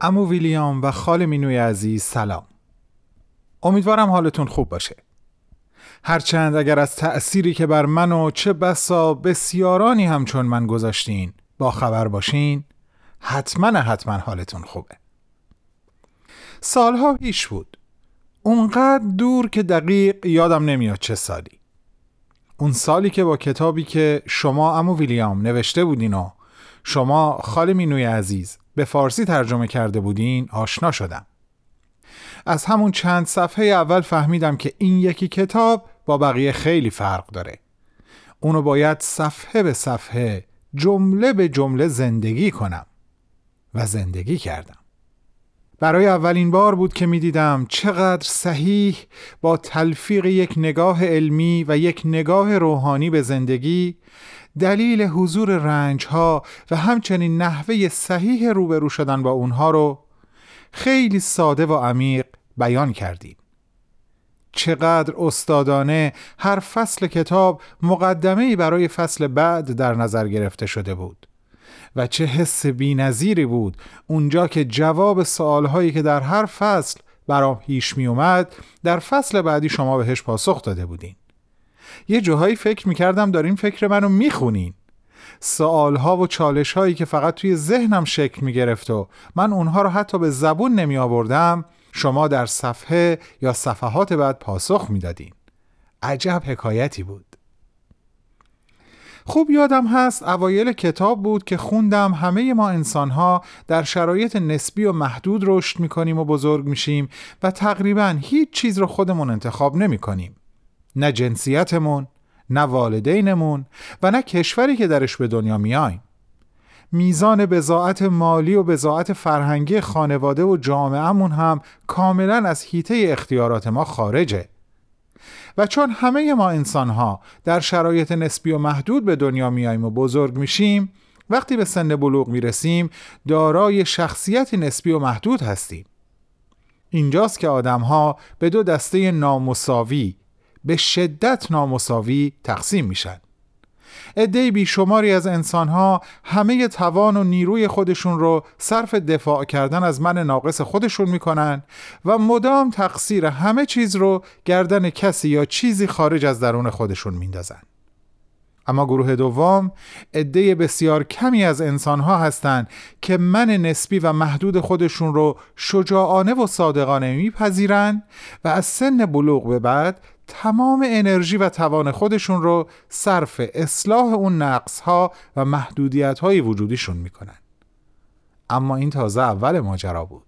امو ویلیام و خال مینوی عزیز سلام. امیدوارم حالتون خوب باشه. هرچند اگر از تأثیری که بر من و چه بسا بسیارانی همچون من گذاشتین با خبر باشین حتما حتما حالتون خوبه. سالها پیش بود. اونقدر دور که دقیق یادم نمیاد چه سالی. اون سالی که با کتابی که شما امو ویلیام نوشته بودین و شما خال مینوی عزیز به فارسی ترجمه کرده بودین آشنا شدم. از همون چند صفحه اول فهمیدم که این یکی کتاب با بقیه خیلی فرق داره. اونو باید صفحه به صفحه جمله به جمله زندگی کنم. و زندگی کردم. برای اولین بار بود که می‌دیدم چقدر صحیح با تلفیق یک نگاه علمی و یک نگاه روحانی به زندگی دلیل حضور رنج ها و همچنین نحوه صحیح روبرو شدن با اونها رو خیلی ساده و عمیق بیان کردیم. چقدر استادانه هر فصل کتاب مقدمه برای فصل بعد در نظر گرفته شده بود. و چه حس بینظیری بود. اونجا که جواب سوالهایی که در هر فصل برام پیش می اومد در فصل بعدی شما بهش پاسخ داده بودین. یه جاهایی فکر می‌کردم دارین فکر منو می‌خونین. سوالها و چالش هایی که فقط توی ذهنم شکل می‌گرفت و من اونها رو حتی به زبون نمی آوردم شما در صفحه یا صفحات بعد پاسخ می‌دادین. عجب حکایتی بود. خوب یادم هست اوایل کتاب بود که خوندم همه ما انسانها در شرایط نسبی و محدود رشد می‌کنیم و بزرگ میشیم و تقریبا هیچ چیز رو خودمون انتخاب نمی کنیم. نه جنسیتمون، نه والدینمون و نه کشوری که درش به دنیا میایم. میزان بزاعت مالی و بزاعت فرهنگی خانواده و جامعهمون هم کاملا از حیطه اختیارات ما خارجه و چون همه ما انسان ها در شرایط نسبی و محدود به دنیا میاییم و بزرگ میشیم وقتی به سن بلوغ می‌رسیم دارای شخصیت نسبی و محدود هستیم. اینجاست که آدم ها به دو دسته نامساوی به شدت نامساوی تقسیم میشن. عده بیشماری از انسانها همه توان و نیروی خودشون رو صرف دفاع کردن از من ناقص خودشون می‌کنن و مدام تقصیر همه چیز رو گردن کسی یا چیزی خارج از درون خودشون میندازن. اما گروه دوم عده بسیار کمی از انسانها هستند که من نسبی و محدود خودشون رو شجاعانه و صادقانه میپذیرند و از سن بلوغ به بعد تمام انرژی و توان خودشون رو صرف اصلاح اون نقص ها و محدودیت های وجودیشون می‌کنن. اما این تازه اول ماجرا بود.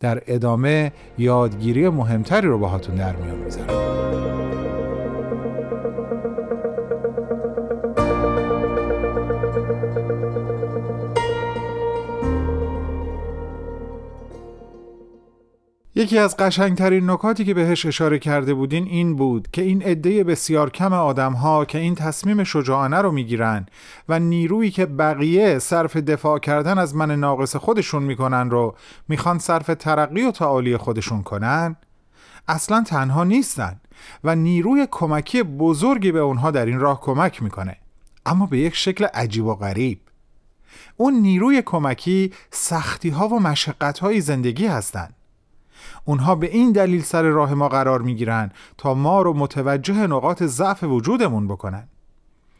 در ادامه یادگیری مهمتری رو باهاتون در میون می‌ذارم. یکی از قشنگترین نکاتی که بهش اشاره کرده بودین این بود که این عده بسیار کم آدم ها که این تصمیم شجاعانه رو می‌گیرن و نیرویی که بقیه صرف دفاع کردن از من ناقص خودشون می‌کنن رو می‌خوان صرف ترقی و تعالی خودشون کنن؟ اصلا تنها نیستن و نیروی کمکی بزرگی به اونها در این راه کمک می‌کنه اما به یک شکل عجیب و غریب. اون نیروی کمکی سختی ها و مشقت های زندگی هستند اونها به این دلیل سر راه ما قرار می‌گیرن تا ما رو متوجه نقاط ضعف وجودمون بکنن.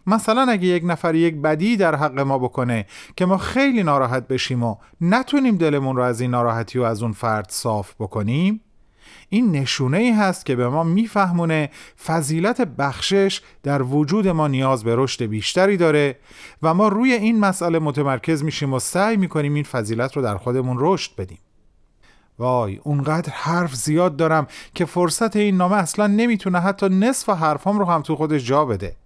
مثلا اگه یک نفر یک بدی در حق ما بکنه که ما خیلی ناراحت بشیم و نتونیم دلمون رو از این ناراحتی و از اون فرد صاف بکنیم این نشونه ای هست که به ما میفهمونه فضیلت بخشش در وجود ما نیاز به رشد بیشتری داره و ما روی این مسئله متمرکز میشیم و سعی می‌کنیم این فضیلت رو در خودمون رشد بدیم. وای اونقدر حرف زیاد دارم که فرصت این نامه اصلا نمی‌تونه حتی نصف حرفام رو هم تو خودش جا بده.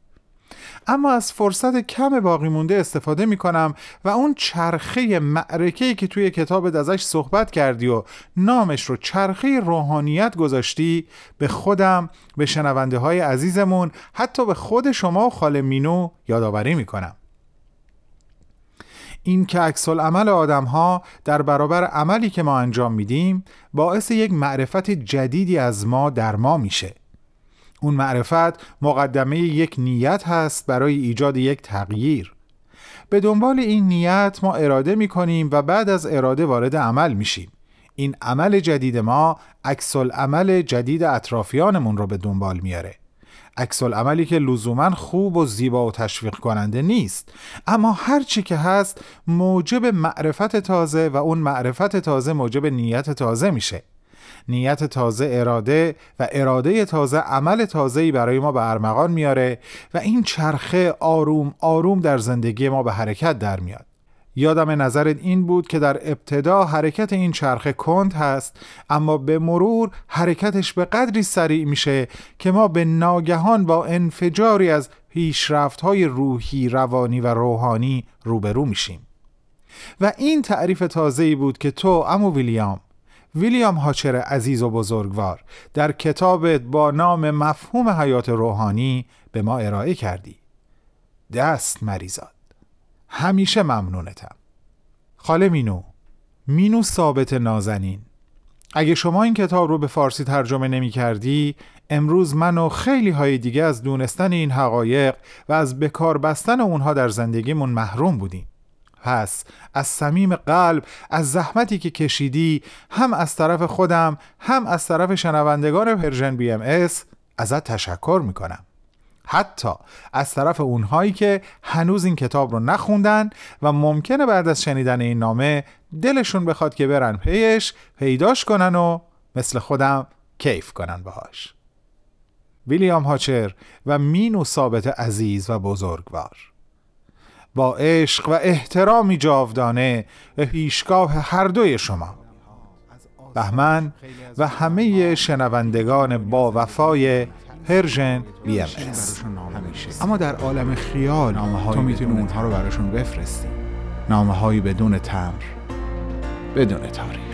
اما از فرصت کم باقی مونده استفاده می کنم و اون چرخه معرکه که توی کتابت ازش صحبت کردی و نامش رو چرخه روحانیت گذاشتی به خودم به شنونده های عزیزمون حتی به خود شما و خاله مینو یادآوری می کنم این که عکس عمل آدم ها در برابر عملی که ما انجام میدیم باعث یک معرفت جدیدی از ما در ما میشه. اون معرفت مقدمه یک نیت هست برای ایجاد یک تغییر. به دنبال این نیت ما اراده می کنیم و بعد از اراده وارد عمل میشیم. این عمل جدید ما عکس عمل جدید اطرافیانمون رو به دنبال میاره عکس عملی که لزوما خوب و زیبا و تشویق کننده نیست. اما هرچی که هست موجب معرفت تازه و اون معرفت تازه موجب نیت تازه میشه. نیت تازه اراده و اراده تازه عمل تازه‌ای برای ما به ارمغان میاره و این چرخه آروم آروم در زندگی ما به حرکت در میاد. یادم نظرت این بود که در ابتدا حرکت این چرخه کند هست اما به مرور حرکتش به قدری سریع میشه که ما به ناگهان با انفجاری از پیشرفت های روحی، روانی و روحانی روبرو میشیم. و این تعریف تازه‌ای بود که تو امو ویلیام ویلیام هاچر عزیز و بزرگوار در کتابت با نام مفهوم حیات روحانی به ما ارائه کردی. دست مریزاد. همیشه ممنونتم. خاله مینو مینو ثابت نازنین. اگه شما این کتاب رو به فارسی ترجمه نمی کردی امروز من و خیلی های دیگه از دونستن این حقایق و از بکار بستن اونها در زندگیمون محروم بودیم. پس از صمیم قلب از زحمتی که کشیدی هم از طرف خودم هم از طرف شنوندگان Persian BM ازت تشکر می‌کنم. حتی از طرف اونهایی که هنوز این کتاب رو نخوندن و ممکنه بعد از شنیدن این نامه دلشون بخواد که برن پیش پیداش کنن و مثل خودم کیف کنن باهاش. ویلیام هاچر و مینو ثابت عزیز و بزرگوار. با عشق و احترامی جاودانه به پیشگاه هر دوی شما. بهمن و همه شنوندگان با وفای Persian BM اما در عالم خیال تو می‌تونی اونها رو براشون بفرستی. نامه هایی بدون تمبر. بدون تاریخ.